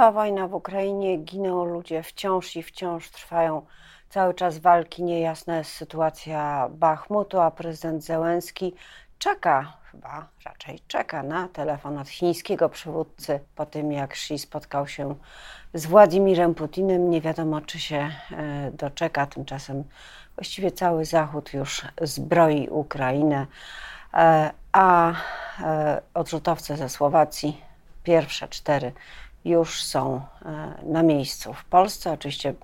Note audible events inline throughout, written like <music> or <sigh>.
Trwa wojna w Ukrainie, giną ludzie wciąż i wciąż trwają cały czas walki. Niejasna jest sytuacja Bachmutu, a prezydent Zełenski czeka, chyba raczej czeka na telefon od chińskiego przywódcy po tym, jak Xi spotkał się z Władimirem Putinem. Nie wiadomo, czy się e, doczeka. Tymczasem właściwie cały Zachód już zbroi Ukrainę, e, a e, odrzutowce ze Słowacji, pierwsze cztery już są e, na miejscu. W Polsce oczywiście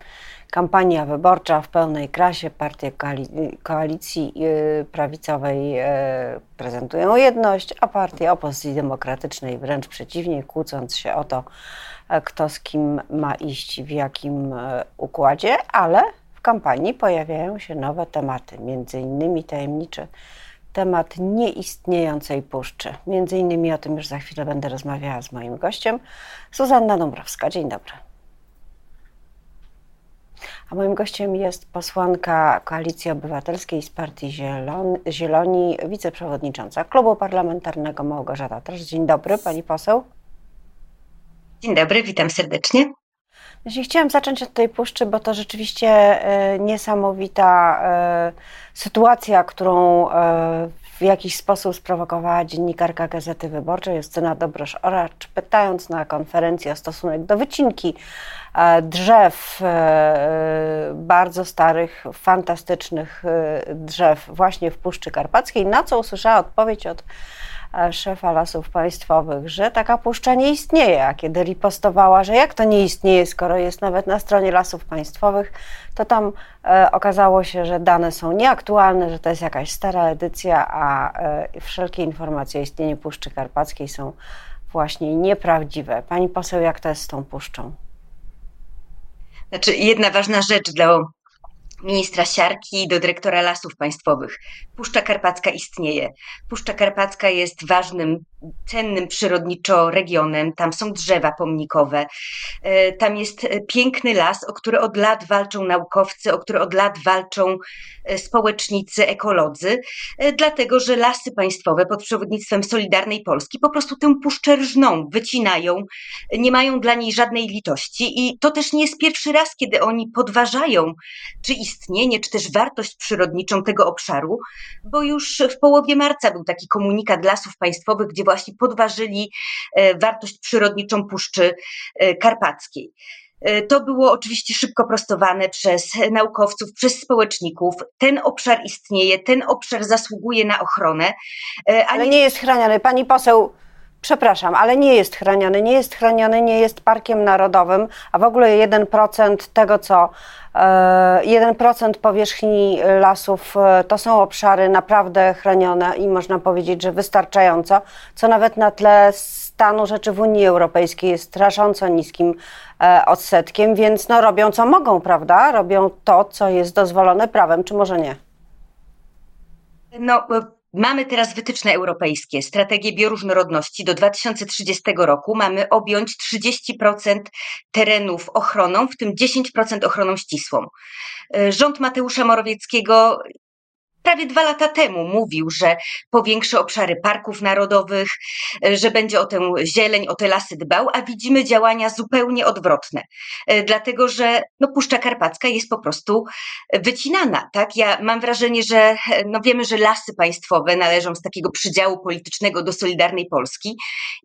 kampania wyborcza w pełnej krasie. Partie koalicji e, prawicowej e, prezentują jedność, a partie opozycji demokratycznej wręcz przeciwnie, kłócąc się o to, kto z kim ma iść w jakim układzie, ale w kampanii pojawiają się nowe tematy, między innymi tajemniczy temat nieistniejącej puszczy. Między innymi o tym już za chwilę będę rozmawiała z moim gościem, Suzanna Dąbrowska. Dzień dobry. A moim gościem jest posłanka Koalicji Obywatelskiej z Partii Zieloni, wiceprzewodnicząca Klubu Parlamentarnego Małgorzata Trasz. Dzień dobry, pani poseł. Dzień dobry, witam serdecznie. Jeśli chciałam zacząć od tej puszczy, bo to rzeczywiście e, niesamowita e, sytuacja, którą e, w jakiś sposób sprowokowała dziennikarka Gazety Wyborczej Justyna Dobrosz-Oracz, pytając na konferencji o stosunek do wycinki drzew, bardzo starych, fantastycznych drzew właśnie w Puszczy Karpackiej, na co usłyszała odpowiedź od szefa lasów państwowych, że taka puszcza nie istnieje, a kiedy ripostowała, że jak to nie istnieje, skoro jest nawet na stronie lasów państwowych, to tam e, okazało się, że dane są nieaktualne, że to jest jakaś stara edycja, a e, wszelkie informacje o istnieniu Puszczy Karpackiej są właśnie nieprawdziwe. Pani poseł, jak to jest z tą puszczą? Znaczy, jedna ważna rzecz dla ministra Siarki do dyrektora Lasów Państwowych. Puszcza Karpacka istnieje. Puszcza Karpacka jest ważnym cennym przyrodniczo regionem, tam są drzewa pomnikowe, e, tam jest e, piękny las, o który od lat walczą naukowcy, o który od lat walczą e, społecznicy, ekolodzy, dlatego że lasy państwowe pod przewodnictwem Solidarnej Polski po prostu tę puszczę rżną, wycinają, nie mają dla niej żadnej litości i to też nie jest pierwszy raz, kiedy oni podważają czy istnienie, czy też wartość przyrodniczą tego obszaru, bo już w połowie marca był taki komunikat lasów państwowych, gdzie właśnie podważyli e, wartość przyrodniczą Puszczy e, Karpackiej. E, to było oczywiście szybko prostowane przez naukowców, przez społeczników. Ten obszar istnieje, ten obszar zasługuje na ochronę. Ale, ale nie jest chroniony. Pani poseł, przepraszam, ale nie jest chroniony, nie jest chroniony, nie jest parkiem narodowym, a w ogóle 1% tego, co 1% e, powierzchni lasów e, to są obszary naprawdę chronione i można powiedzieć, że wystarczająco, co nawet na tle stanu rzeczy w Unii Europejskiej jest strasząco niskim e, odsetkiem, więc no robią co mogą, prawda? Robią to, co jest dozwolone prawem, czy może nie? No, Mamy teraz wytyczne europejskie, strategię bioróżnorodności. Do 2030 roku mamy objąć 30% terenów ochroną, w tym 10% ochroną ścisłą. Rząd Mateusza Morawieckiego prawie dwa lata temu mówił, że powiększy obszary parków narodowych, e, że będzie o tę zieleń, o te lasy dbał, a widzimy działania zupełnie odwrotne. E, dlatego, że no, Puszcza Karpacka jest po prostu wycinana. Tak? Ja mam wrażenie, że e, no, wiemy, że lasy państwowe należą z takiego przydziału politycznego do Solidarnej Polski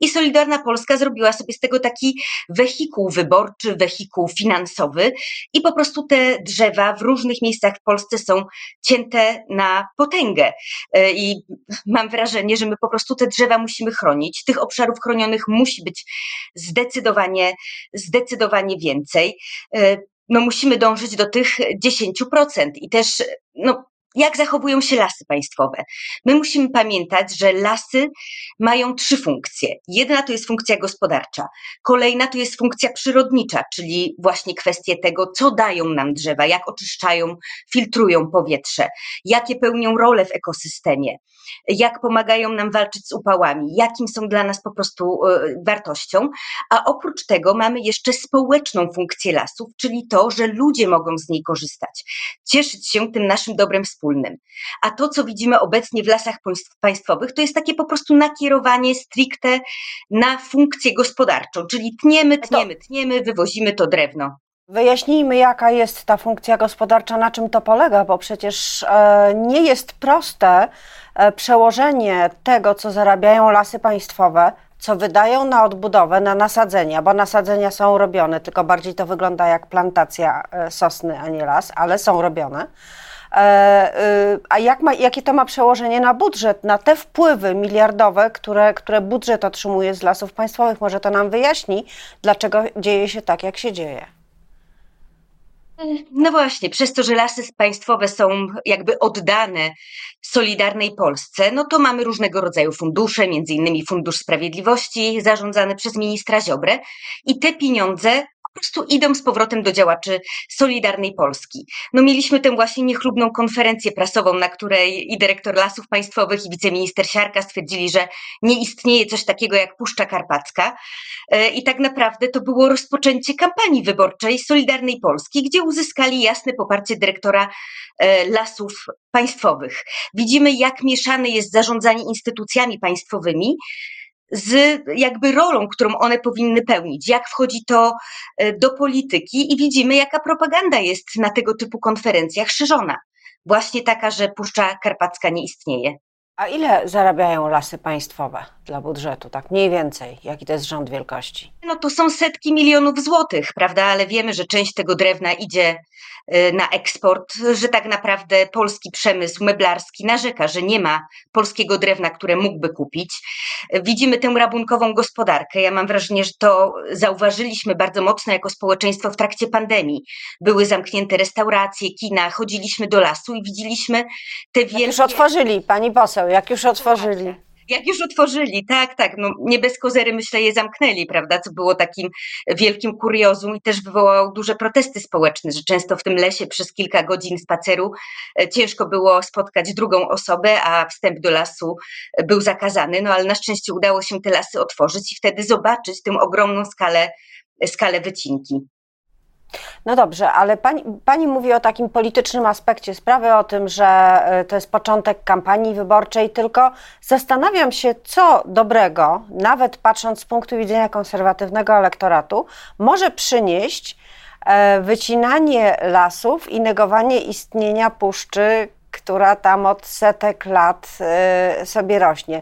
i Solidarna Polska zrobiła sobie z tego taki wehikuł wyborczy, wehikuł finansowy i po prostu te drzewa w różnych miejscach w Polsce są cięte na potęgę. E, I mam wrażenie, że my po prostu te drzewa musimy chronić. Tych obszarów chronionych musi być zdecydowanie, zdecydowanie więcej e, no musimy dążyć do tych 10% i też no, jak zachowują się lasy państwowe. My musimy pamiętać, że lasy mają trzy funkcje. Jedna to jest funkcja gospodarcza, kolejna to jest funkcja przyrodnicza, czyli właśnie kwestie tego, co dają nam drzewa, jak oczyszczają, filtrują powietrze, jakie pełnią rolę w ekosystemie, jak pomagają nam walczyć z upałami, jakim są dla nas po prostu e, wartością. A oprócz tego mamy jeszcze społeczną funkcję lasów, czyli to, że ludzie mogą z niej korzystać, cieszyć się tym naszym dobrem społecznym wspólnym. A to, co widzimy obecnie w lasach państwowych, to jest takie po prostu nakierowanie stricte na funkcję gospodarczą, czyli tniemy, tniemy, tniemy, wywozimy to drewno. Wyjaśnijmy, jaka jest ta funkcja gospodarcza, na czym to polega, bo przecież e, nie jest proste e, przełożenie tego, co zarabiają lasy państwowe, co wydają na odbudowę, na nasadzenia, bo nasadzenia są robione, tylko bardziej to wygląda jak plantacja e, sosny, a nie las, ale są robione. A jak ma, jakie to ma przełożenie na budżet, na te wpływy miliardowe, które, które budżet otrzymuje z lasów państwowych? Może to nam wyjaśni, dlaczego dzieje się tak, jak się dzieje. No właśnie, przez to, że lasy państwowe są jakby oddane Solidarnej Polsce, no to mamy różnego rodzaju fundusze, między innymi Fundusz Sprawiedliwości zarządzany przez ministra Ziobrę i te pieniądze prostu idą z powrotem do działaczy Solidarnej Polski. No mieliśmy tę właśnie niechlubną konferencję prasową, na której i dyrektor Lasów Państwowych i wiceminister Siarka stwierdzili, że nie istnieje coś takiego jak Puszcza Karpacka e, i tak naprawdę to było rozpoczęcie kampanii wyborczej Solidarnej Polski, gdzie uzyskali jasne poparcie dyrektora e, Lasów Państwowych. Widzimy, jak mieszane jest zarządzanie instytucjami państwowymi, z jakby rolą, którą one powinny pełnić, jak wchodzi to e, do polityki i widzimy, jaka propaganda jest na tego typu konferencjach szerzona. Właśnie taka, że Puszcza Karpacka nie istnieje. A ile zarabiają lasy państwowe dla budżetu, tak mniej więcej? Jaki to jest rząd wielkości? No to są setki milionów złotych, prawda? Ale wiemy, że część tego drewna idzie y, na eksport, że tak naprawdę polski przemysł meblarski narzeka, że nie ma polskiego drewna, które mógłby kupić. Widzimy tę rabunkową gospodarkę. Ja mam wrażenie, że to zauważyliśmy bardzo mocno jako społeczeństwo w trakcie pandemii. Były zamknięte restauracje, kina, chodziliśmy do lasu i widzieliśmy te wielkie... Jak już otworzyli, pani poseł, jak już otworzyli. Jak już otworzyli, tak, tak, no nie bez kozery myślę je zamknęli, prawda, co było takim wielkim kuriozum i też wywołało duże protesty społeczne, że często w tym lesie przez kilka godzin spaceru e, ciężko było spotkać drugą osobę, a wstęp do lasu był zakazany, no ale na szczęście udało się te lasy otworzyć i wtedy zobaczyć tę ogromną skalę, skalę wycinki. No dobrze, ale pani, pani mówi o takim politycznym aspekcie sprawy, o tym, że e, to jest początek kampanii wyborczej, tylko zastanawiam się, co dobrego, nawet patrząc z punktu widzenia konserwatywnego elektoratu, może przynieść e, wycinanie lasów i negowanie istnienia puszczy, która tam od setek lat e, sobie rośnie.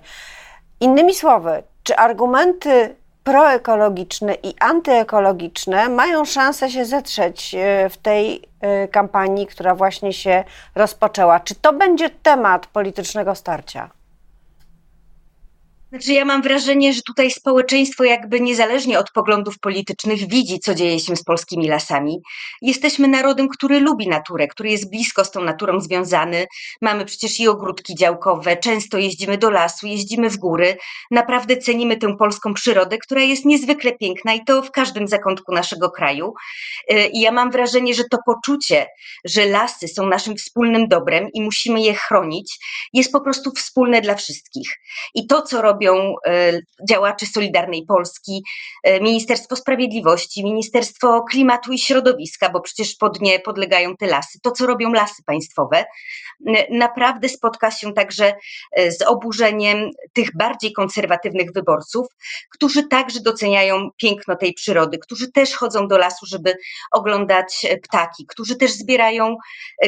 Innymi słowy, czy argumenty proekologiczne i antyekologiczne mają szansę się zetrzeć e, w tej e, kampanii, która właśnie się rozpoczęła. Czy to będzie temat politycznego starcia? Znaczy, ja mam wrażenie, że tutaj społeczeństwo, jakby niezależnie od poglądów politycznych, widzi, co dzieje się z polskimi lasami. Jesteśmy narodem, który lubi naturę, który jest blisko z tą naturą związany. Mamy przecież i ogródki działkowe, często jeździmy do lasu, jeździmy w góry. Naprawdę cenimy tę polską przyrodę, która jest niezwykle piękna i to w każdym zakątku naszego kraju. E, I ja mam wrażenie, że to poczucie, że lasy są naszym wspólnym dobrem i musimy je chronić, jest po prostu wspólne dla wszystkich. I to, co robi robią e, działacze Solidarnej Polski, e, Ministerstwo Sprawiedliwości, Ministerstwo Klimatu i Środowiska, bo przecież pod nie podlegają te lasy, to co robią lasy państwowe, naprawdę spotka się także e, z oburzeniem tych bardziej konserwatywnych wyborców, którzy także doceniają piękno tej przyrody, którzy też chodzą do lasu, żeby oglądać ptaki, którzy też zbierają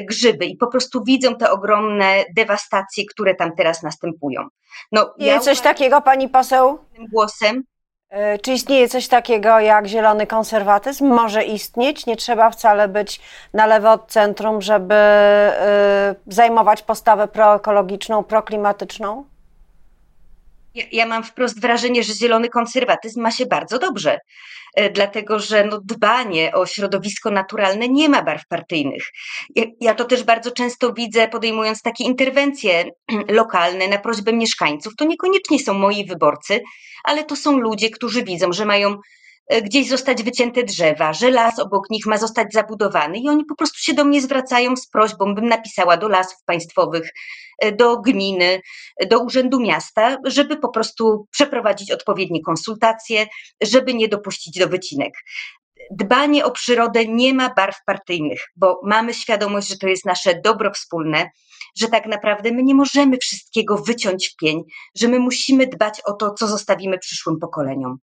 grzyby i po prostu widzą te ogromne dewastacje, które tam teraz następują. No, ja coś takiego, pani poseł? Głosem. E, czy istnieje coś takiego jak zielony konserwatyzm? Może istnieć, nie trzeba wcale być na lewo od centrum, żeby e, zajmować postawę proekologiczną, proklimatyczną? Ja, mam wprost wrażenie, że zielony konserwatyzm ma się bardzo dobrze, e, dlatego że no, dbanie o środowisko naturalne nie ma barw partyjnych. Ja, ja to też bardzo często widzę, podejmując takie interwencje <clears throat> lokalne na prośbę mieszkańców. To niekoniecznie są moi wyborcy, ale to są ludzie, którzy widzą, że mają gdzieś zostać wycięte drzewa, że las obok nich ma zostać zabudowany i oni po prostu się do mnie zwracają z prośbą, bym napisała do lasów państwowych, e, do gminy, do urzędu miasta, żeby po prostu przeprowadzić odpowiednie konsultacje, żeby nie dopuścić do wycinek. dbanie o przyrodę nie ma barw partyjnych, bo mamy świadomość, że to jest nasze dobro wspólne, że tak naprawdę my nie możemy wszystkiego wyciąć w pień, że my musimy dbać o to, co zostawimy przyszłym pokoleniom.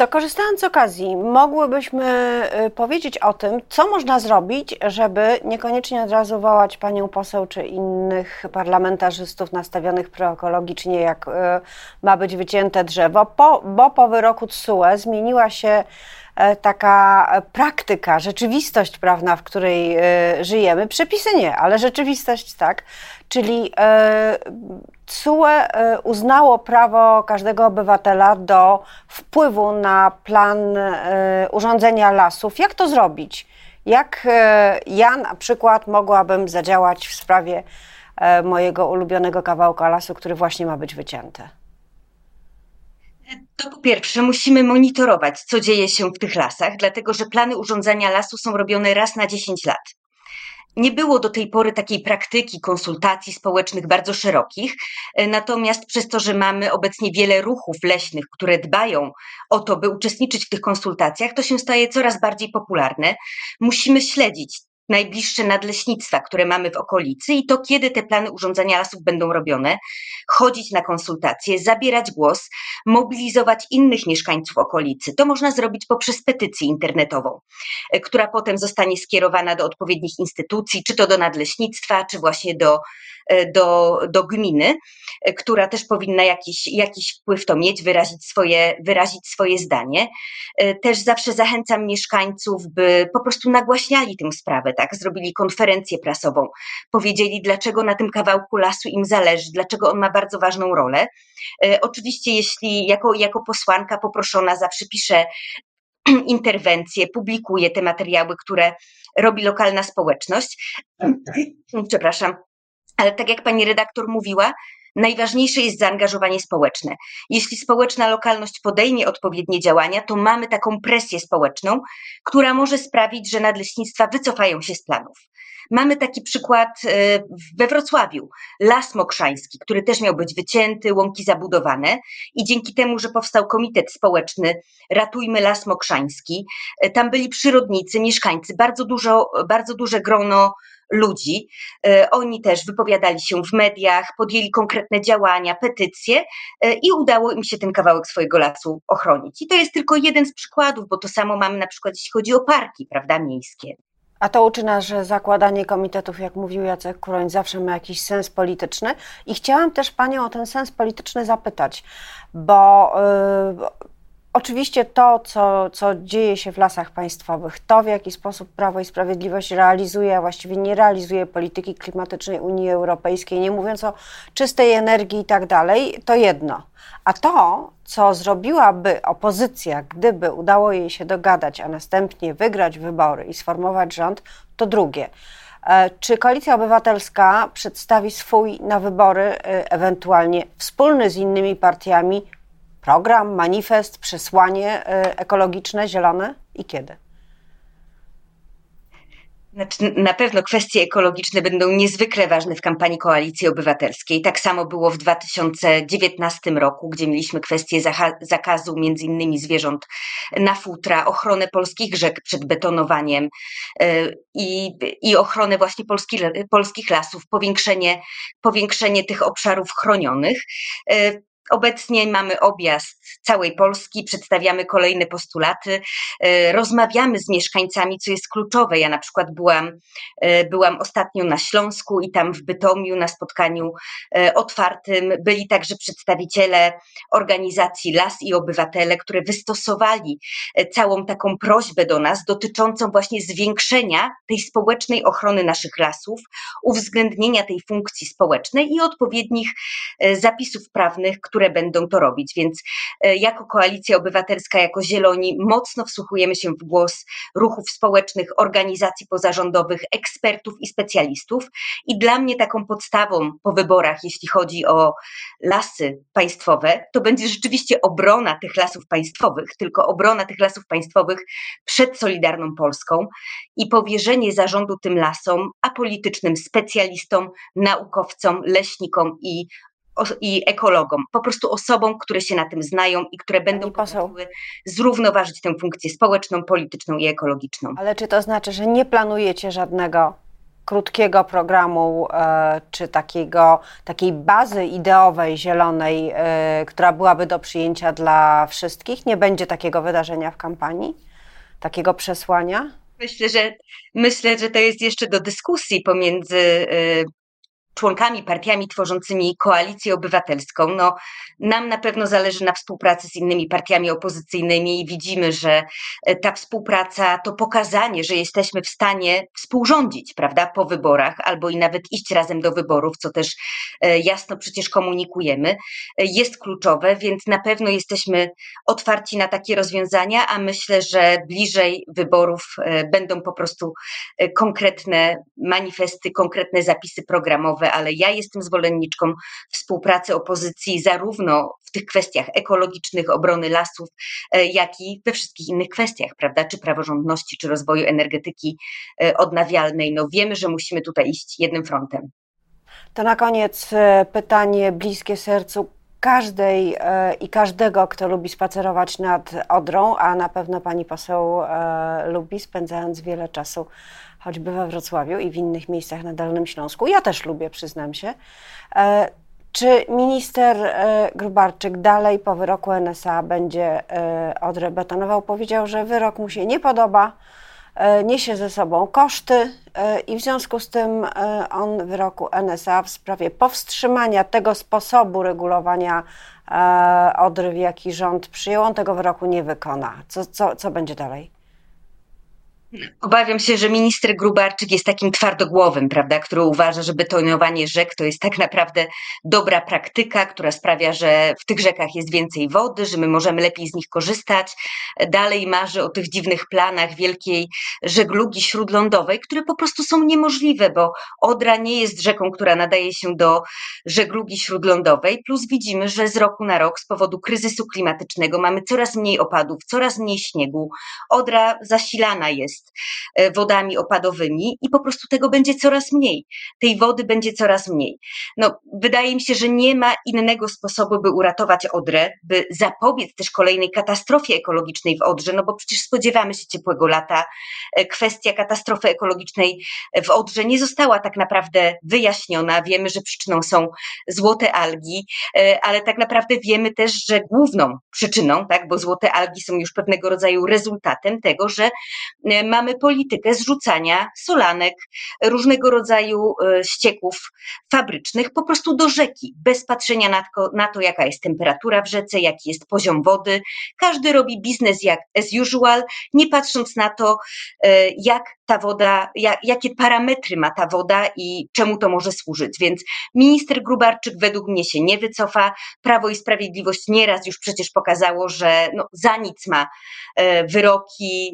To korzystając z okazji, mogłybyśmy y, powiedzieć o tym, co można zrobić, żeby niekoniecznie od razu wołać panią poseł czy innych parlamentarzystów nastawionych proekologicznie, jak y, ma być wycięte drzewo, po, bo po wyroku TSUE zmieniła się e, taka praktyka, rzeczywistość prawna, w której y, żyjemy. Przepisy nie, ale rzeczywistość tak. Czyli TSUE e, uznało prawo każdego obywatela do wpływu na plan e, urządzenia lasów. Jak to zrobić? Jak e, ja na przykład mogłabym zadziałać w sprawie mojego ulubionego kawałka lasu, który właśnie ma być wycięty? To po pierwsze, musimy monitorować, co dzieje się w tych lasach, dlatego że plany urządzania lasu są robione raz na 10 lat. Nie było do tej pory takiej praktyki konsultacji społecznych bardzo szerokich, e, natomiast przez to, że mamy obecnie wiele ruchów leśnych, które dbają o to, by uczestniczyć w tych konsultacjach, to się staje coraz bardziej popularne. Musimy śledzić najbliższe nadleśnictwa, które mamy w okolicy i to, kiedy te plany urządzania lasów będą robione, chodzić na konsultacje, zabierać głos, mobilizować innych mieszkańców okolicy. To można zrobić poprzez petycję internetową, e, która potem zostanie skierowana do odpowiednich instytucji, czy to do nadleśnictwa, czy właśnie do E, do, do gminy, e, która też powinna jakiś, jakiś wpływ to mieć, wyrazić swoje, wyrazić swoje zdanie. Też zawsze zachęcam mieszkańców, by po prostu nagłaśniali tę sprawę, tak? Zrobili konferencję prasową, powiedzieli, dlaczego na tym kawałku lasu im zależy, dlaczego on ma bardzo ważną rolę. Oczywiście, jeśli jako, jako posłanka poproszona zawsze piszę <clears throat> interwencje, publikuję te materiały, które robi lokalna społeczność. <clears throat> Przepraszam. Ale tak jak pani redaktor mówiła, najważniejsze jest zaangażowanie społeczne. Jeśli społeczna lokalność podejmie odpowiednie działania, to mamy taką presję społeczną, która może sprawić, że nadleśnictwa wycofają się z planów. Mamy taki przykład e, we Wrocławiu. Las Mokrzański, który też miał być wycięty, łąki zabudowane i dzięki temu, że powstał komitet społeczny Ratujmy Las Mokrzański, e, tam byli przyrodnicy, mieszkańcy, bardzo dużo, bardzo duże grono ludzi. E, oni też wypowiadali się w mediach, podjęli konkretne działania, petycje e, i udało im się ten kawałek swojego lasu ochronić. I to jest tylko jeden z przykładów, bo to samo mamy na przykład, jeśli chodzi o parki, prawda, miejskie. A to uczy nas, że zakładanie komitetów, jak mówił Jacek Kuroń, zawsze ma jakiś sens polityczny. I chciałam też Panią o ten sens polityczny zapytać, bo yy, Oczywiście to, co, co dzieje się w lasach państwowych, to w jaki sposób Prawo i Sprawiedliwość realizuje, a właściwie nie realizuje polityki klimatycznej Unii Europejskiej, nie mówiąc o czystej energii i tak dalej, to jedno. A to, co zrobiłaby opozycja, gdyby udało jej się dogadać, a następnie wygrać wybory i sformować rząd, to drugie. E, czy Koalicja Obywatelska przedstawi swój na wybory, e, ewentualnie wspólny z innymi partiami, program, manifest, przesłanie y, ekologiczne, zielone i kiedy? Znaczy, na pewno kwestie ekologiczne będą niezwykle ważne w kampanii Koalicji Obywatelskiej. Tak samo było w 2019 roku, gdzie mieliśmy kwestię zakazu między innymi zwierząt na futra, ochronę polskich rzek przed betonowaniem y, i, i ochronę właśnie polskich, polskich lasów, powiększenie, powiększenie tych obszarów chronionych. Obecnie mamy objazd całej Polski, przedstawiamy kolejne postulaty, e, rozmawiamy z mieszkańcami, co jest kluczowe. Ja na przykład byłam, e, byłam ostatnio na Śląsku i tam w Bytomiu na spotkaniu e, otwartym byli także przedstawiciele organizacji Las i Obywatele, które wystosowali całą taką prośbę do nas dotyczącą właśnie zwiększenia tej społecznej ochrony naszych lasów, uwzględnienia tej funkcji społecznej i odpowiednich zapisów prawnych, które które będą to robić. Więc e, jako Koalicja Obywatelska, jako Zieloni mocno wsłuchujemy się w głos ruchów społecznych, organizacji pozarządowych, ekspertów i specjalistów. I dla mnie taką podstawą po wyborach, jeśli chodzi o lasy państwowe, to będzie rzeczywiście obrona tych lasów państwowych, tylko obrona tych lasów państwowych przed Solidarną Polską i powierzenie zarządu tym lasom apolitycznym specjalistom, naukowcom, leśnikom i i ekologom, po prostu osobom, które się na tym znają i które będą potrafiły zrównoważyć tę funkcję społeczną, polityczną i ekologiczną. Ale czy to znaczy, że nie planujecie żadnego krótkiego programu, e, czy takiego, takiej bazy ideowej, zielonej, e, która byłaby do przyjęcia dla wszystkich? Nie będzie takiego wydarzenia w kampanii? Takiego przesłania? Myślę, że myślę, że to jest jeszcze do dyskusji pomiędzy e, członkami, partiami tworzącymi koalicję obywatelską. No, nam na pewno zależy na współpracy z innymi partiami opozycyjnymi i widzimy, że e, ta współpraca to pokazanie, że jesteśmy w stanie współrządzić, prawda, po wyborach albo i nawet iść razem do wyborów, co też e, jasno przecież komunikujemy, e, jest kluczowe, więc na pewno jesteśmy otwarci na takie rozwiązania, a myślę, że bliżej wyborów będą po prostu konkretne manifesty, konkretne zapisy programowe, ale ja jestem zwolenniczką współpracy opozycji zarówno w tych kwestiach ekologicznych, obrony lasów, e, jak i we wszystkich innych kwestiach, prawda, czy praworządności, czy rozwoju energetyki e, odnawialnej. No wiemy, że musimy tutaj iść jednym frontem. To na koniec e, pytanie bliskie sercu każdej i każdego, kto lubi spacerować nad Odrą, a na pewno pani poseł lubi, spędzając wiele czasu choćby we Wrocławiu i w innych miejscach na Dolnym Śląsku. Ja też lubię, przyznam się. E, czy minister e, Grubarczyk dalej po wyroku NSA będzie e, Odrę betonował? Powiedział, że wyrok mu się nie podoba, niesie ze sobą koszty i w związku z tym on wyroku NSA w sprawie powstrzymania tego sposobu regulowania Odry, w jaki rząd przyjął, on tego wyroku nie wykona. Co, co, co będzie dalej? Obawiam się, że minister Grubarczyk jest takim twardogłowym, prawda, który uważa, że betonowanie rzek to jest tak naprawdę dobra praktyka, która sprawia, że w tych rzekach jest więcej wody, że my możemy lepiej z nich korzystać. Dalej marzy o tych dziwnych planach wielkiej żeglugi śródlądowej, które po prostu są niemożliwe, bo Odra nie jest rzeką, która nadaje się do żeglugi śródlądowej. Plus widzimy, że z roku na rok z powodu kryzysu klimatycznego mamy coraz mniej opadów, coraz mniej śniegu. Odra zasilana jest jest e, wodami opadowymi i po prostu tego będzie coraz mniej. Tej wody będzie coraz mniej. No, wydaje mi się, że nie ma innego sposobu, by uratować Odrę, by zapobiec też kolejnej katastrofie ekologicznej w Odrze, no bo przecież spodziewamy się ciepłego lata. E, kwestia katastrofy ekologicznej w Odrze nie została tak naprawdę wyjaśniona. Wiemy, że przyczyną są złote algi, e, ale tak naprawdę wiemy też, że główną przyczyną, tak, bo złote algi są już pewnego rodzaju rezultatem tego, że mamy politykę zrzucania solanek, różnego rodzaju e, ścieków fabrycznych po prostu do rzeki, bez patrzenia na to, jaka jest temperatura w rzece, jaki jest poziom wody. Każdy robi biznes jak as usual, nie patrząc na to, e, jak ta woda, jak, jakie parametry ma ta woda i czemu to może służyć. Więc minister Grubarczyk według mnie się nie wycofa. Prawo i Sprawiedliwość nieraz już przecież pokazało, że no, za nic ma e, wyroki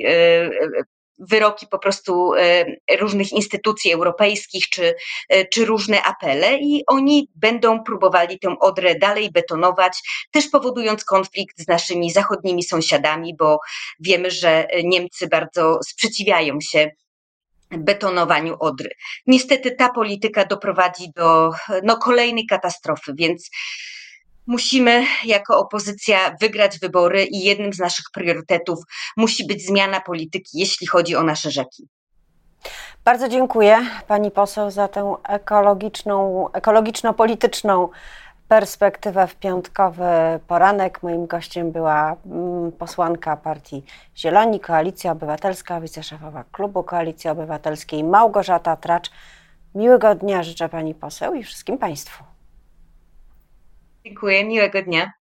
wyroki po prostu e, różnych instytucji europejskich czy, e, czy różne apele i oni będą próbowali tę Odrę dalej betonować, też powodując konflikt z naszymi zachodnimi sąsiadami, bo wiemy, że Niemcy bardzo sprzeciwiają się betonowaniu Odry. Niestety ta polityka doprowadzi do no, kolejnej katastrofy, więc Musimy jako opozycja wygrać wybory i jednym z naszych priorytetów musi być zmiana polityki, jeśli chodzi o nasze rzeki. Bardzo dziękuję pani poseł za tę ekologiczną, ekologiczno-polityczną perspektywę w piątkowy poranek. Moim gościem była mm, posłanka partii Zieloni, Koalicja Obywatelska, wiceszefowa klubu Koalicji Obywatelskiej Małgorzata Tracz. Miłego dnia życzę pani poseł i wszystkim państwu. Dziękuję, miłego dnia.